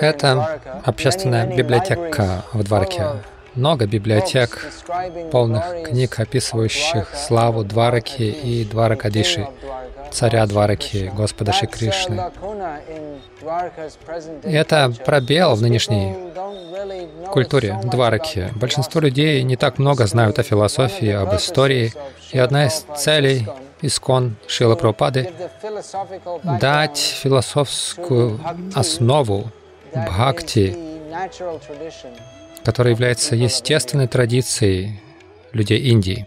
Это общественная библиотека в Двараке. Много библиотек, полных книг, описывающих славу Двараки и Дваракадиши, царя Двараки, Господа Шри Кришны. И это пробел в нынешней культуре Двараки. Большинство людей не так много знают о философии, об истории, и одна из целей Искон Шила Прабхупады — дать философскую основу бхакти, которая является естественной традицией людей Индии.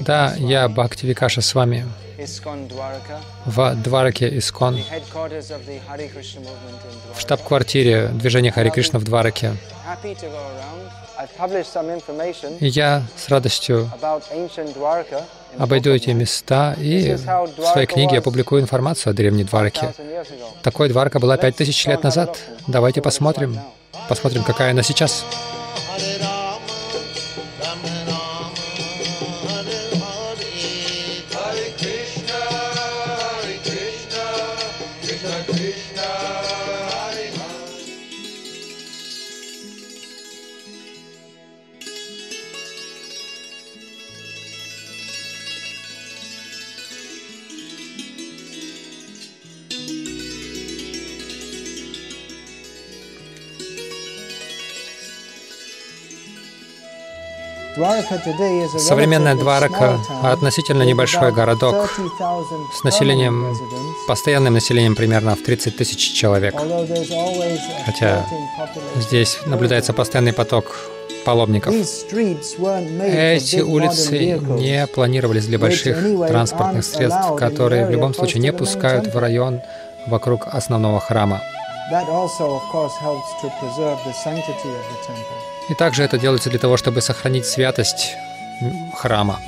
Да, я Бхакти Викаша с вами. В Двараке Искон, в штаб-квартире движения Хари Кришна в Двараке. Я с радостью обойду эти места и в своей книге опубликую информацию о древней Двараке. Такой Дварка была пять тысяч лет назад. Давайте посмотрим, посмотрим, какая она сейчас. Современная Дварака — относительно небольшой городок с населением, постоянным населением примерно в 30 тысяч человек. Хотя здесь наблюдается постоянный поток паломников. Эти улицы не планировались для больших транспортных средств, которые в любом случае не пускают в район вокруг основного храма. И также это делается для того, чтобы сохранить святость храма.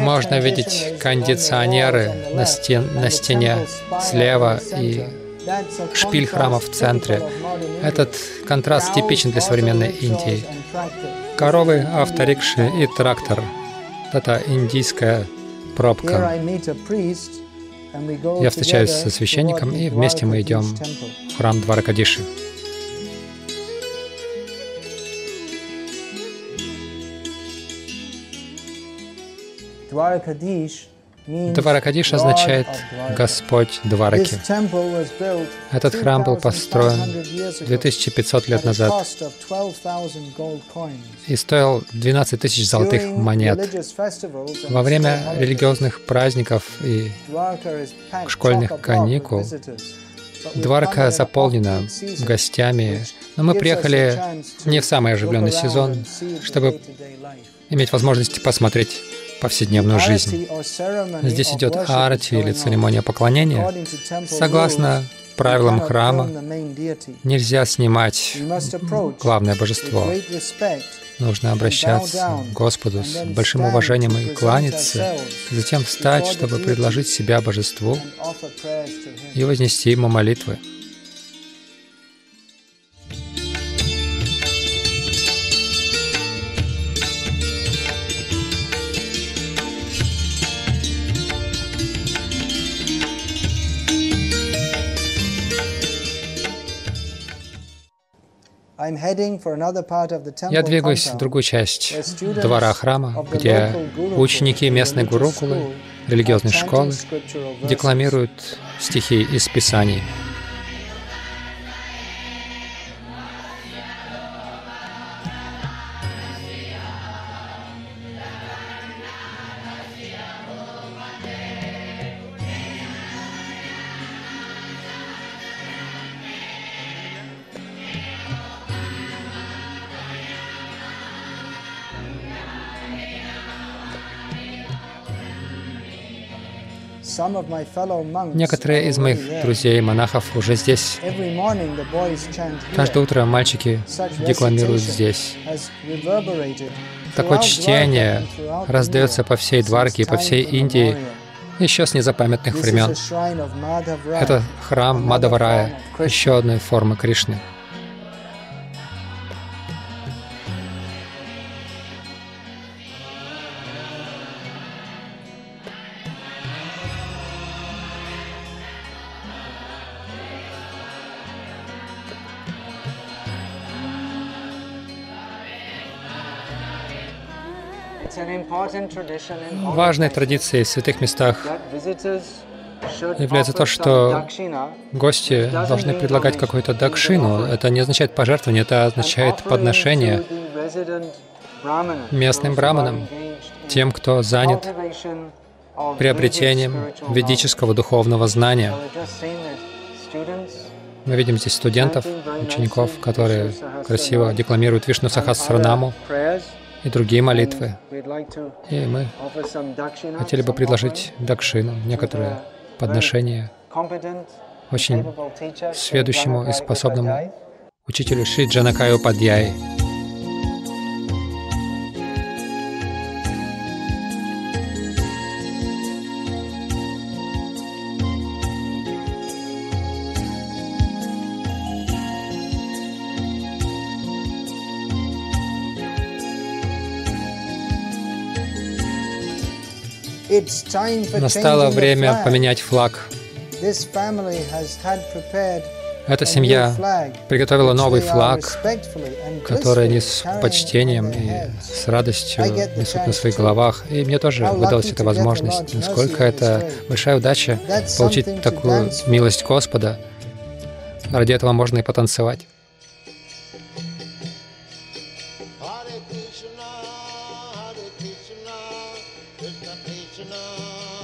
Можно видеть кондиционеры на, стен, на стене слева и шпиль храма в центре. Этот контраст типичен для современной Индии. Коровы, авторикши и трактор — это индийская пробка. Я встречаюсь со священником, и вместе мы идем в храм Дваракадиши. Дваракадиш означает «Господь Двараки». Этот храм был построен 2500 лет назад и стоил 12 тысяч золотых монет. Во время религиозных праздников и школьных каникул Дварка заполнена гостями, но мы приехали не в самый оживленный сезон, чтобы иметь возможность посмотреть повседневную жизнь. Здесь идет арти или церемония поклонения. Согласно правилам храма, нельзя снимать главное божество. Нужно обращаться к Господу с большим уважением и кланяться, затем встать, чтобы предложить себя божеству и вознести ему молитвы. Я двигаюсь в другую часть двора храма, где ученики местной гурукулы, религиозной школы, декламируют стихи из Писаний. Некоторые из моих друзей, монахов, уже здесь. Каждое утро мальчики декламируют здесь. Такое чтение раздается по всей Дварке по всей Индии еще с незапамятных времен. Это храм Мадаварая, еще одной формы Кришны. Важной традицией в святых местах является то, что гости должны предлагать какую-то дакшину. Это не означает пожертвование, это означает подношение местным браманам, тем, кто занят приобретением ведического духовного знания. Мы видим здесь студентов, учеников, которые красиво декламируют Вишну Сахасранаму, и другие молитвы. И мы хотели бы предложить дакшину, некоторые подношения очень сведущему и способному учителю Шри Джанакаю Падьяи. Настало время поменять флаг. Эта семья приготовила новый флаг, который они с почтением и с радостью несут на своих головах. И мне тоже выдалась эта возможность. Насколько это большая удача получить такую милость Господа. Ради этого можно и потанцевать. Krishna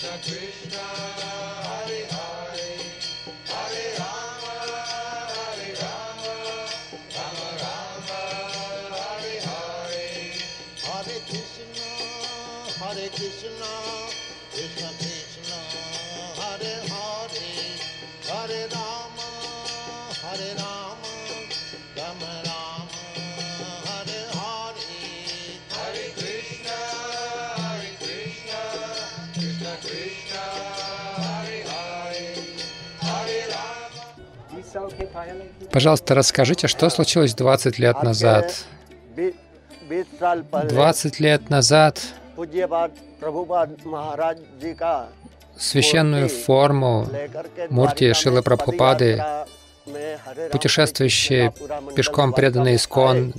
Krishna Пожалуйста, расскажите, что случилось 20 лет назад? 20 лет назад священную форму Мурти Шилы Прабхупады, путешествующие пешком преданные Искон,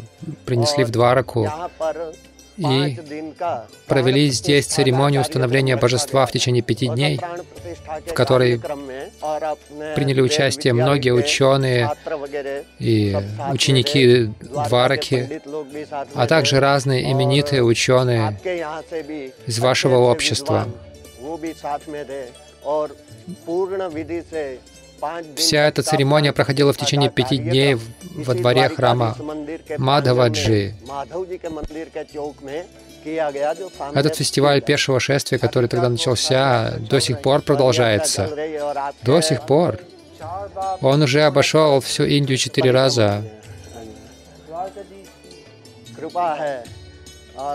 принесли в Двараку и провели здесь церемонию установления божества в течение пяти дней, в которой приняли участие многие ученые и ученики Двараки, а также разные именитые ученые из вашего общества. Вся эта церемония проходила в течение пяти дней во дворе храма Мадхаваджи. Этот фестиваль пешего шествия, который тогда начался, до сих пор продолжается. До сих пор. Он уже обошел всю Индию четыре раза.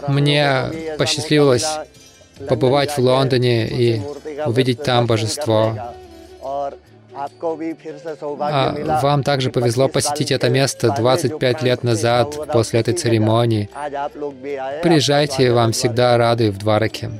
Мне посчастливилось побывать в Лондоне и увидеть там божество. А вам также повезло посетить это место 25 лет назад, после этой церемонии. Приезжайте, вам всегда рады в Двараке.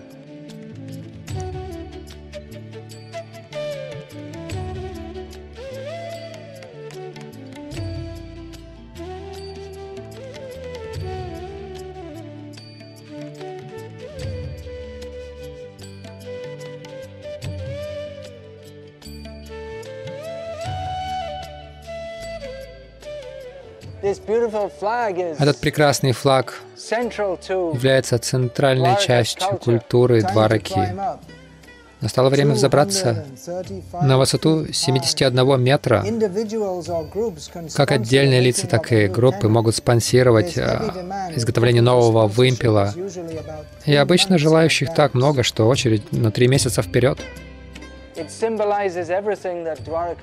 Этот прекрасный флаг является центральной частью культуры Двараки. Настало время взобраться на высоту 71 метра. Как отдельные лица, так и группы могут спонсировать а, изготовление нового вымпела. И обычно желающих так много, что очередь на три месяца вперед.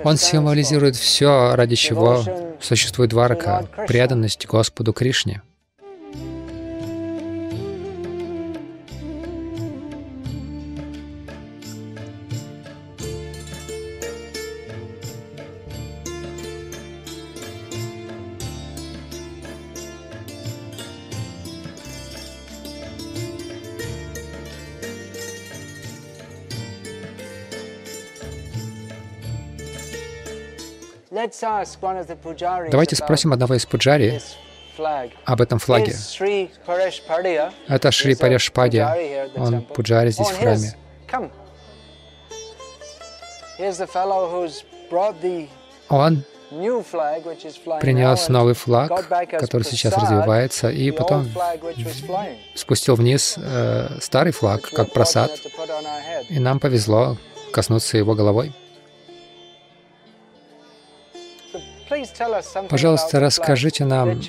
Он символизирует все, ради чего существует Дварака, преданность Господу Кришне. Давайте спросим одного из пуджари об этом флаге. Это Шри Парешпадия. Он пуджари здесь в храме. Он принес новый флаг, который сейчас развивается, и потом спустил вниз э, старый флаг, как просад, и нам повезло коснуться его головой. Пожалуйста, расскажите нам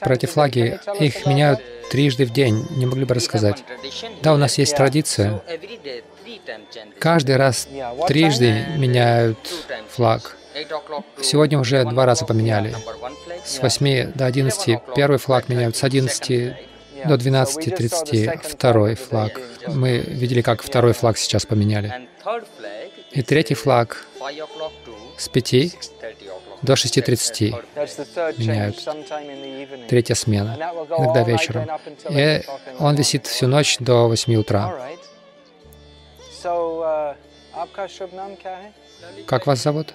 про эти флаги. Их меняют трижды в день. Не могли бы рассказать? Да, у нас есть традиция. Каждый раз трижды меняют флаг. Сегодня уже два раза поменяли. С 8 до 11 первый флаг меняют, с 11 до 12.30 второй флаг. Мы видели, как второй флаг сейчас поменяли. И третий флаг с 5 до 6.30 меняют. Третья смена, иногда вечером. И он висит всю ночь до 8 утра. Как вас зовут?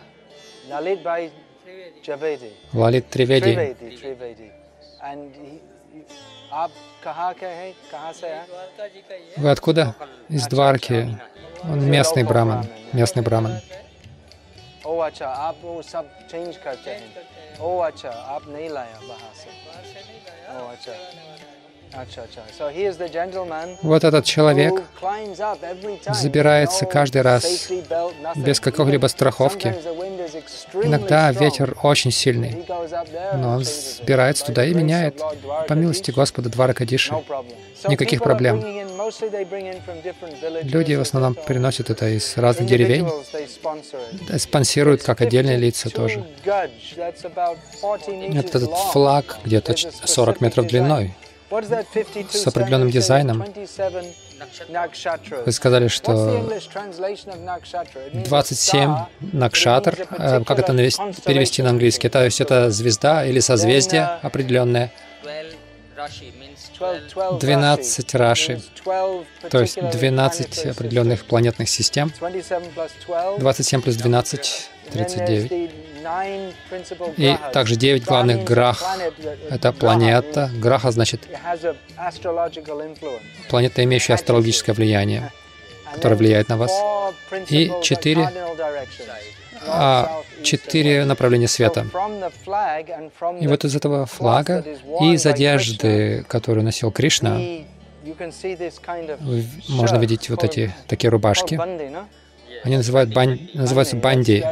Лалит Триведи. Вы откуда? Из Дварки. Он местный браман. Местный браман. ओ अच्छा आप वो सब चेंज करते हैं ओ अच्छा आप नहीं लाया बाहर से ओ अच्छा Вот этот человек забирается каждый раз без какой-либо страховки. Иногда ветер очень сильный, но он забирается туда и меняет. По милости Господа Дваракадиши. Никаких проблем. Люди в основном приносят это из разных деревень, спонсируют как отдельные лица тоже. Этот флаг где-то 40 метров длиной. С определенным дизайном. Вы сказали, что 27 накшатр, э, как это перевести на английский? То есть это звезда или созвездие определенное. 12 раши, то есть 12 определенных планетных систем. 27 плюс 12 — 39. И также девять главных грах — это планета. Граха значит планета, имеющая астрологическое влияние, которая влияет на вас. И четыре а, четыре направления света. И вот из этого флага и из одежды, которую носил Кришна, можно видеть вот эти такие рубашки. Они называют бан... называются банди.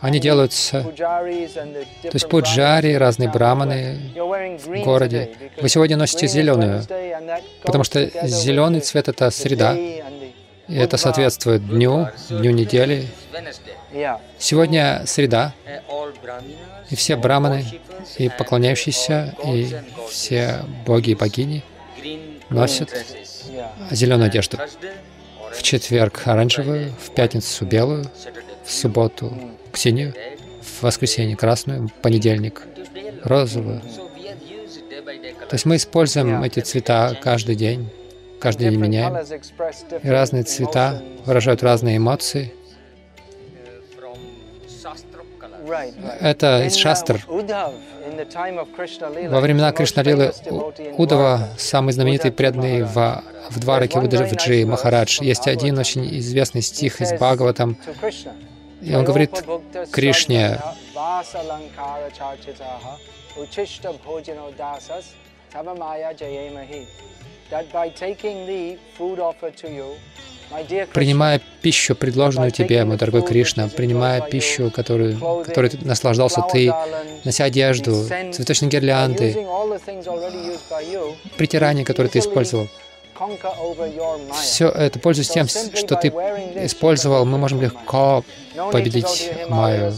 Они делаются, то есть пуджари, разные браманы в городе. Вы сегодня носите зеленую, потому что зеленый цвет — это среда, и это соответствует дню, дню недели Сегодня среда, и все браманы, и поклоняющиеся, и все боги и богини носят зеленую одежду. В четверг оранжевую, в пятницу белую, в субботу синюю, в воскресенье красную, в понедельник розовую. То есть мы используем эти цвета каждый день, каждый день меняем. И разные цвета выражают разные эмоции. Это из шастр. Во времена Кришналилы Удава, самый знаменитый преданный в, в Двараке Удаджи Махарадж, есть один очень известный стих из Бхагаватам, и он говорит Кришне, Принимая пищу, предложенную тебе, мой дорогой Кришна, принимая пищу, которую, которой ты наслаждался, ты, нося одежду, цветочные гирлянды, притирание, которое ты использовал, все это, пользуясь тем, что ты использовал, мы можем легко победить Майю.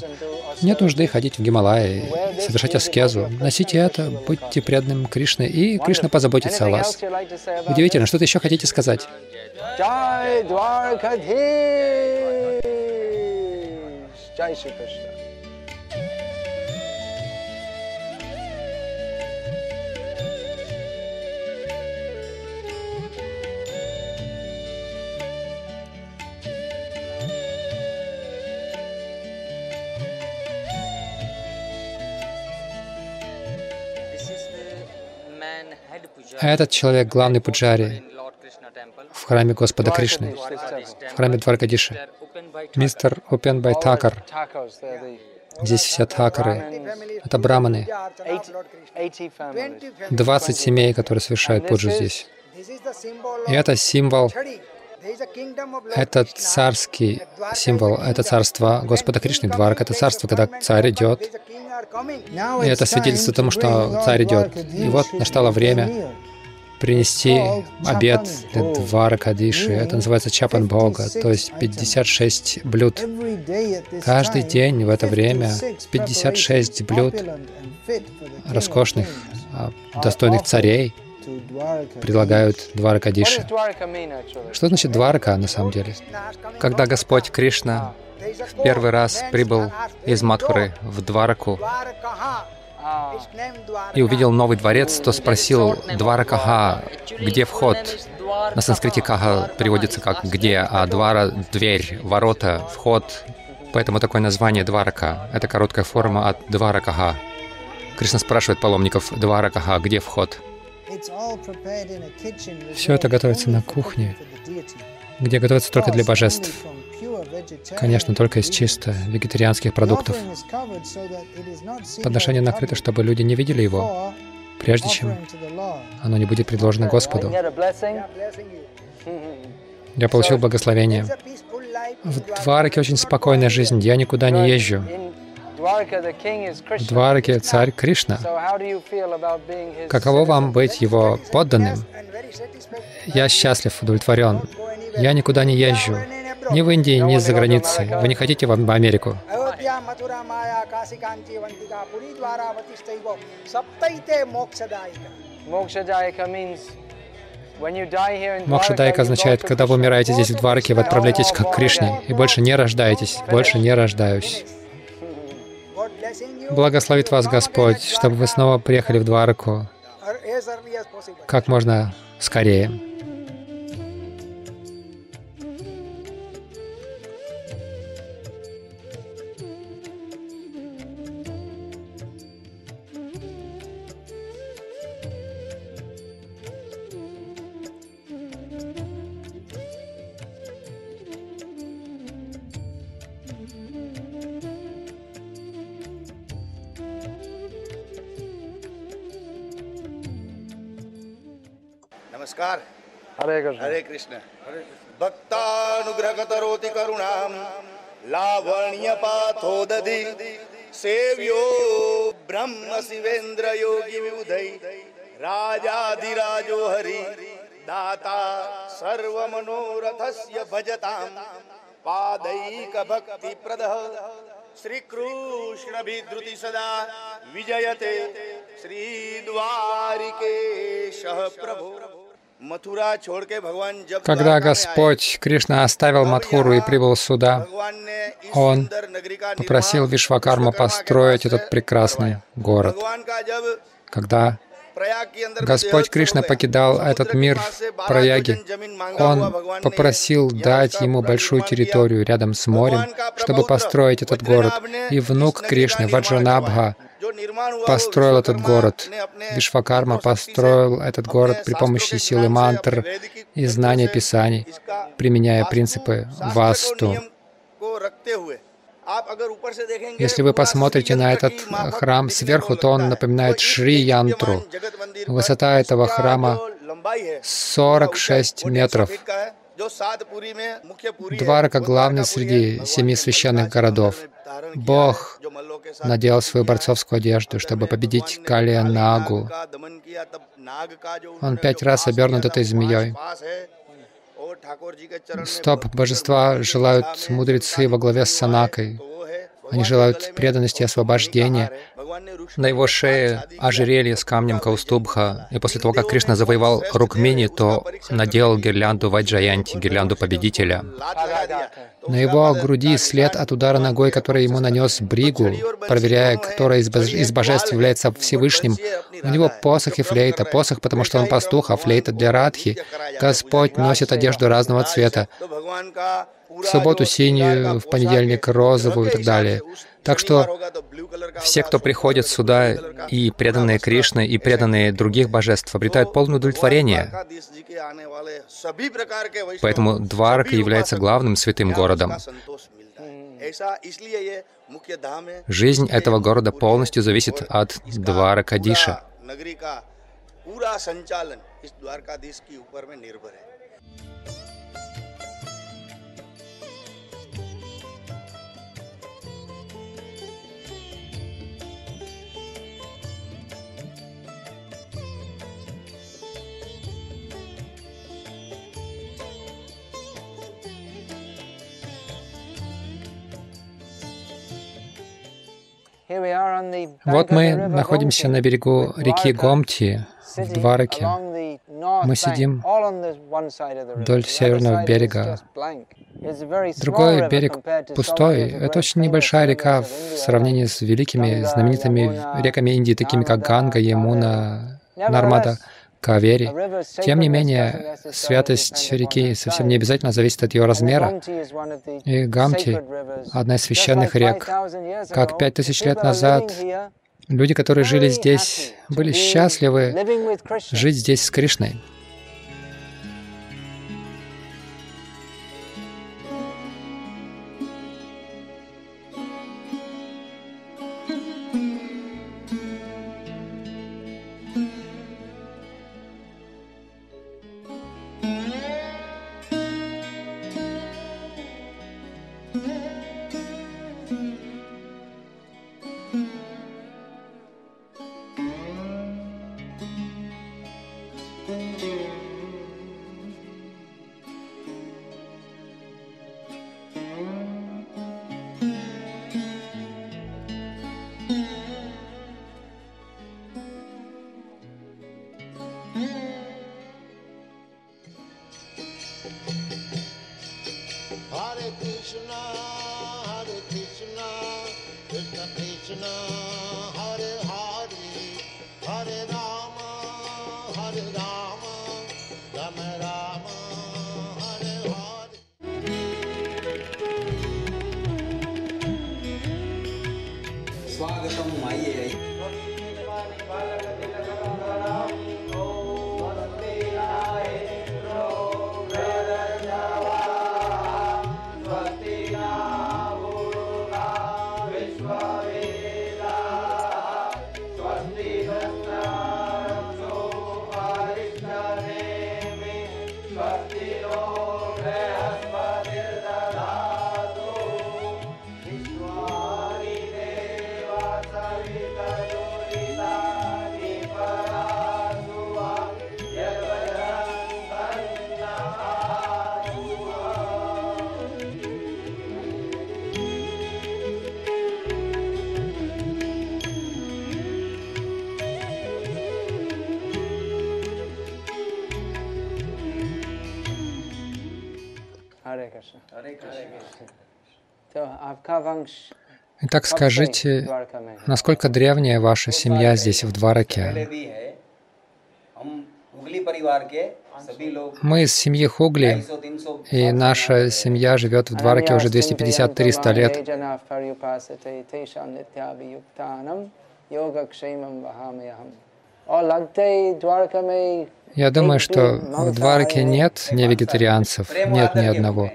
Нет нужды ходить в Гималаи, совершать аскезу. Носите это, будьте преданным Кришне, и Кришна позаботится о вас. Удивительно, что-то еще хотите сказать? Jai Shri Krishna. А этот человек главный пуджари в храме Господа Кришны, в храме Дваргадиши. Мистер Опен Бай Такар. Здесь все такары. Это браманы. 20 семей, которые совершают пуджу здесь. И это символ это царский символ, это царство Господа Кришны. Дварка — это царство, когда царь идет. И это свидетельство тому, что царь идет. И вот настало время принести обед Дваракадиши. Это называется Чапан Бога, то есть 56 блюд. Каждый день в это время 56 блюд роскошных, а, достойных царей предлагают Дваракадиши. Что значит Дварака на самом деле? Когда Господь Кришна в первый раз прибыл из Мадхуры в Двараку, и увидел новый дворец, то спросил Двара Каха, где вход? На санскрите Каха переводится как «где», а Двара — дверь, ворота, вход. Поэтому такое название Дварака. Это короткая форма от Двара Каха. Кришна спрашивает паломников Двара Каха, где вход? Все это готовится на кухне, где готовится только для божеств. Конечно, только из чисто вегетарианских продуктов. Подношение накрыто, чтобы люди не видели его, прежде чем оно не будет предложено Господу. Я получил благословение. В Двараке очень спокойная жизнь, я никуда не езжу. В Двараке царь Кришна. Каково вам быть его подданным? Я счастлив, удовлетворен. Я никуда не езжу ни в Индии, ни за границей. Вы не хотите в Америку? Мокшадайка означает, когда вы умираете здесь в Двараке, вы отправляетесь как Кришне и больше не рождаетесь, больше не рождаюсь. Благословит вас Господь, чтобы вы снова приехали в Двараку как можно скорее. हरे कृष्ण। हरे कृष्ण। भक्तानुग्रहकरोति करुणाम। लावण्य पाथोदधि सेव्यो ब्रह्म शिवेन्द्र योगी विबुधै। राजाधिराजो हरि। दाता सर्वमनोरथस्य भजताम। पादैक भक्ति प्रद श्री कृष्ण भी द्रुति सदा विजयते। श्री द्वारिकेश प्रभु। Когда Господь Кришна оставил Мадхуру и прибыл сюда, Он попросил Вишвакарму построить этот прекрасный город. Когда Господь Кришна покидал этот мир Праяги, Он попросил дать ему большую территорию рядом с морем, чтобы построить этот город. И внук Кришны, Ваджанабха, построил этот город. Вишвакарма построил этот город при помощи силы мантр и знания Писаний, применяя принципы Васту. Если вы посмотрите на этот храм сверху, то он напоминает Шри-янтру. Высота этого храма 46 метров. Дварака главный среди семи священных городов. Бог надел свою борцовскую одежду, чтобы победить Калия Нагу. Он пять раз обернут этой змеей. Стоп божества желают мудрецы во главе с Санакой. Они желают преданности и освобождения. На его шее ожерелье с камнем Каустубха. И после того, как Кришна завоевал Рукмини, то наделал гирлянду Вайджаянти, гирлянду победителя. На его груди след от удара ногой, который ему нанес Бригу, проверяя, который из, из божеств является Всевышним. У него посох и флейта. Посох, потому что он пастух, а флейта для Радхи. Господь носит одежду разного цвета в субботу синюю, в понедельник розовую и так далее. Так что все, кто приходит сюда, и преданные Кришны, и преданные других божеств, обретают полное удовлетворение. Поэтому Дварака является главным святым городом. Жизнь этого города полностью зависит от Дваракадиша. Вот мы находимся на берегу реки Гомти, в Двараке. Мы сидим вдоль северного берега. Другой берег пустой. Это очень небольшая река в сравнении с великими знаменитыми реками Индии, такими как Ганга, Ямуна, Нармада. Кавери. Тем не менее, святость реки совсем не обязательно зависит от ее размера. И Гамти — одна из священных рек. Как пять тысяч лет назад люди, которые жили здесь, были счастливы жить здесь с Кришной. estão aí Итак, скажите, насколько древняя ваша семья здесь, в Двараке? Мы из семьи Хугли, и наша семья живет в Двараке уже 250-300 лет. Я думаю, что в Двараке нет невегетарианцев, нет ни одного.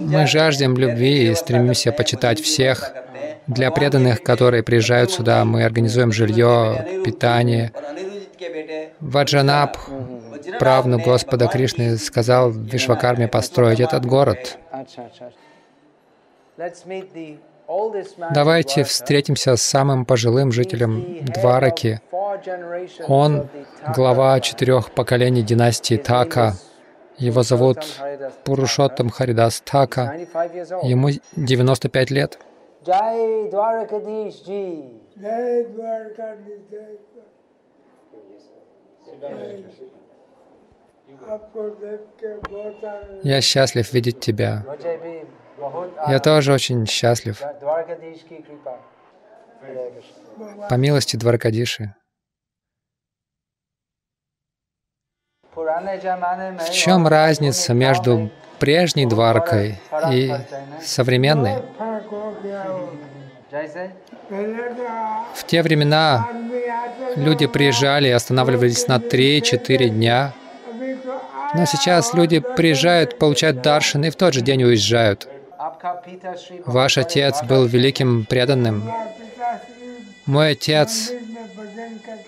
Мы жаждем любви и стремимся почитать всех. Для преданных, которые приезжают сюда, мы организуем жилье, питание. Ваджанаб, правнук Господа Кришны, сказал Вишвакарме построить этот город. Давайте встретимся с самым пожилым жителем Двараки. Он глава четырех поколений династии Така. Его зовут Пурушоттам Харидас Така. Ему 95 лет. Я счастлив видеть тебя. Я тоже очень счастлив. По милости Дваркадиши. В чем разница между прежней Дваркой и современной? В те времена люди приезжали и останавливались на 3-4 дня, но сейчас люди приезжают, получают даршин и в тот же день уезжают. Ваш отец был великим преданным. Мой отец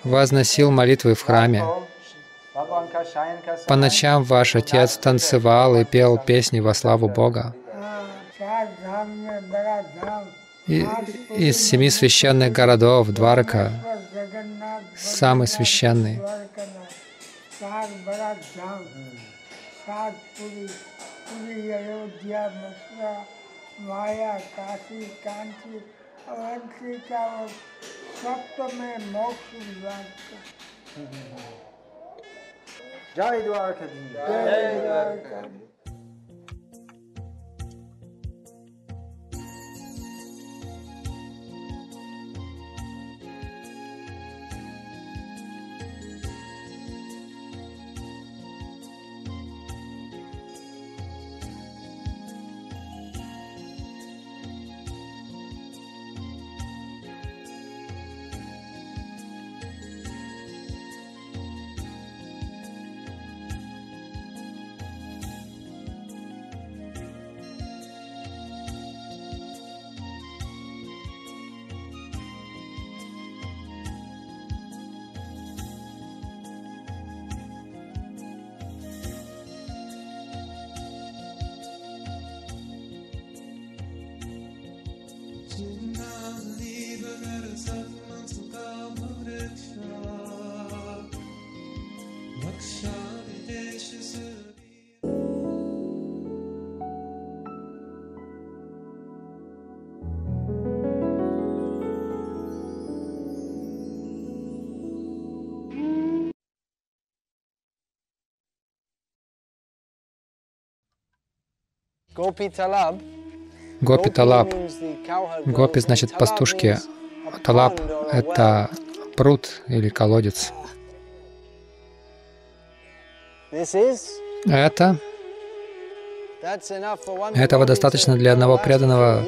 возносил молитвы в храме. По ночам ваш отец танцевал и пел песни во славу Бога. И, из семи священных городов Дварака самый священный. माया काशी कांची अवंतिका और सप्त में मोक्ष विभाग जय द्वारका जय द्वारका Гопи Талаб. Гопи значит пастушки. Талаб — это пруд или колодец. Это этого достаточно для одного преданного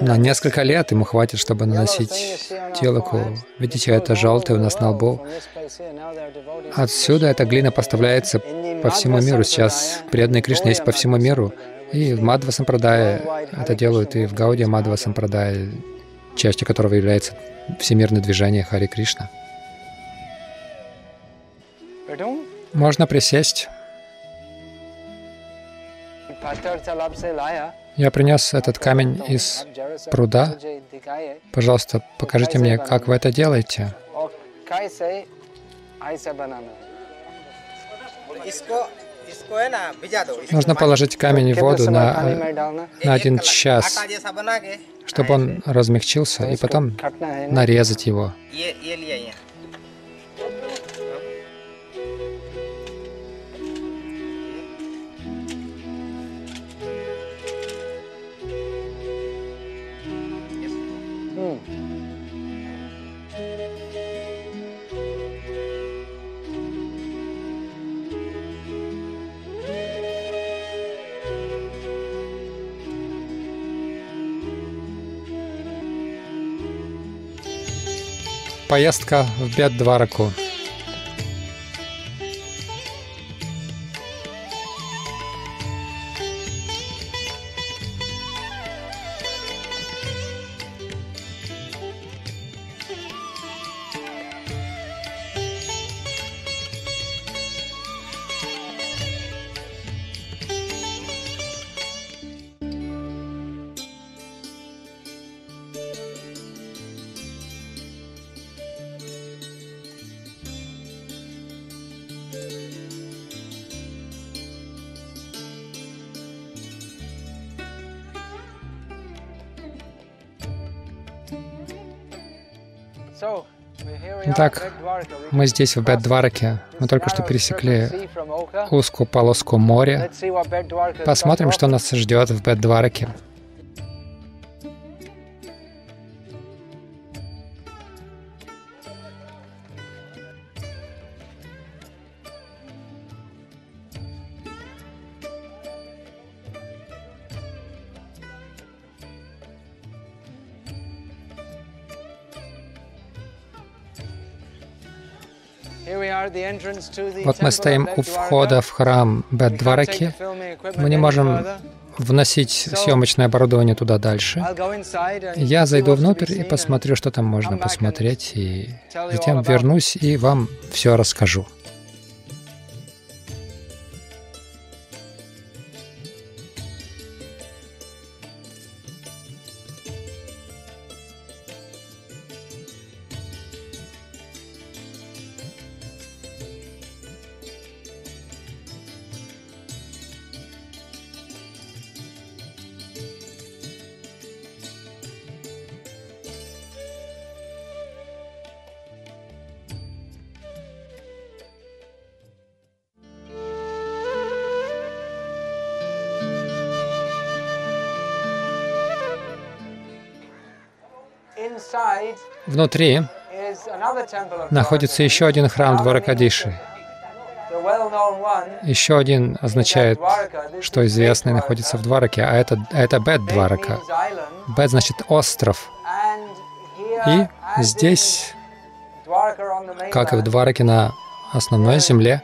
на несколько лет. Ему хватит, чтобы наносить телоку. Видите, это желтое у нас на лбу. Отсюда эта глина поставляется по всему миру. Сейчас преданные Кришны есть по всему миру. И в Мадва Сампрадае это делают, и в Гаудия Мадва Сампрадае, частью которого является всемирное движение Хари Кришна. Можно присесть. Я принес этот камень из пруда. Пожалуйста, покажите мне, как вы это делаете. Нужно положить камень в воду на, на один час, чтобы он размягчился, и потом нарезать его. Поездка в Бят-Двараку. Мы здесь, в Беддвараке. Мы только что пересекли узкую полоску моря. Посмотрим, что нас ждет в Беддвараке. Вот мы стоим у входа в храм Беддвараки. Мы не можем вносить съемочное оборудование туда дальше. Я зайду внутрь и посмотрю, что там можно посмотреть, и затем вернусь и вам все расскажу. Внутри находится еще один храм Дваракадиши. Еще один означает, что известный находится в Двараке, а это, это Бет Дварака. Бет значит остров. И здесь, как и в Двараке на основной земле,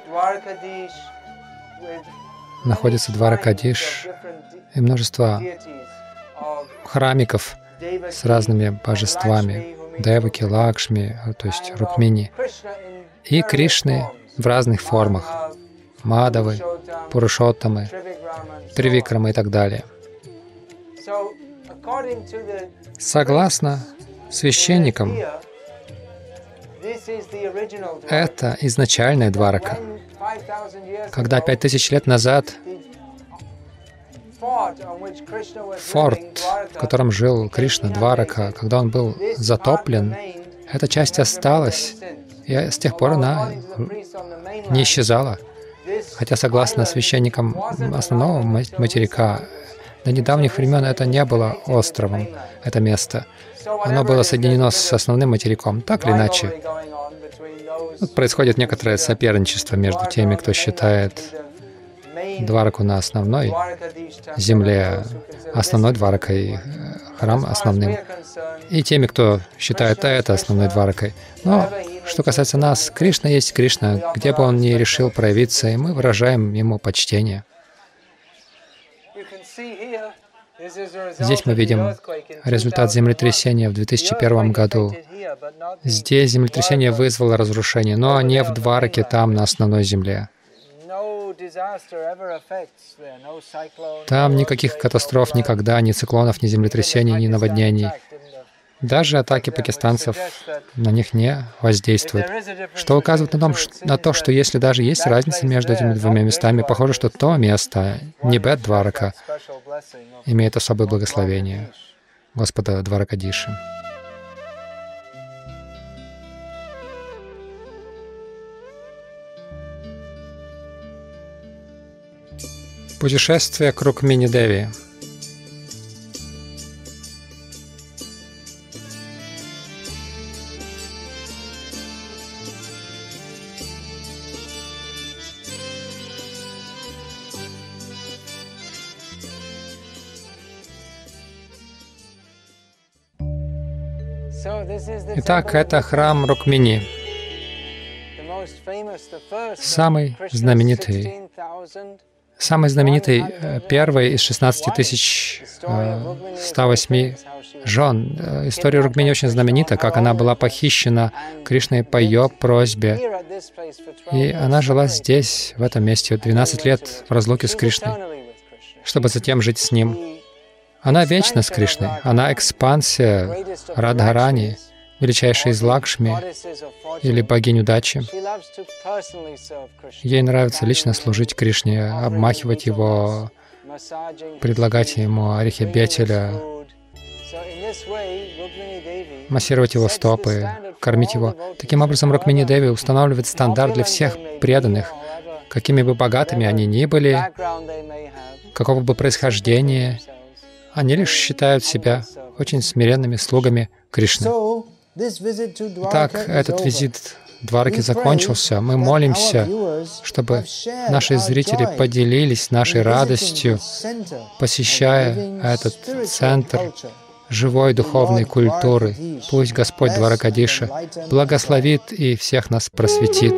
находится Дваракадиш и множество храмиков с разными божествами, Деваки, Лакшми, то есть Рукмини, и Кришны в разных формах, Мадавы, Пурушоттамы, Тривикрамы и так далее. Согласно священникам, это изначальная дварака. Когда пять тысяч лет назад Форт, в котором жил Кришна Дварака, когда он был затоплен, эта часть осталась, и с тех пор она не исчезала. Хотя, согласно священникам основного материка, до недавних времен это не было островом, это место. Оно было соединено с основным материком, так или иначе. происходит некоторое соперничество между теми, кто считает Двараку на основной земле, основной Дваракой, э, храм основным, и теми, кто считает это основной Дваракой. Но что касается нас, Кришна есть Кришна, где бы он ни решил проявиться, и мы выражаем ему почтение. Здесь мы видим результат землетрясения в 2001 году. Здесь землетрясение вызвало разрушение, но не в Двараке, там, на основной земле. Там никаких катастроф никогда, ни циклонов, ни землетрясений, ни наводнений. Даже атаки пакистанцев на них не воздействуют. Что указывает на, том, на то, что если даже есть разница между этими двумя местами, похоже, что то место, не Бет Дварака, имеет особое благословение Господа Дваракадиши. Путешествие к Рукмини-Деви. Итак, это храм Рукмини, самый знаменитый, самый знаменитый э, первый из 16 тысяч 108 э, жен. Э, история Рукмини очень знаменита, как она была похищена Кришной по ее просьбе. И она жила здесь, в этом месте, 12 лет в разлуке с Кришной, чтобы затем жить с ним. Она вечна с Кришной, она экспансия Радхарани, величайшей из Лакшми или богинь удачи. Ей нравится лично служить Кришне, обмахивать его, предлагать ему орехи бетеля, массировать его стопы, кормить его. Таким образом, Рукмини Деви устанавливает стандарт для всех преданных, какими бы богатыми они ни были, какого бы происхождения, они лишь считают себя очень смиренными слугами Кришны. Итак, этот визит Дварки закончился. Мы молимся, чтобы наши зрители поделились нашей радостью, посещая этот центр живой духовной культуры. Пусть Господь Дваракадиша благословит и всех нас просветит.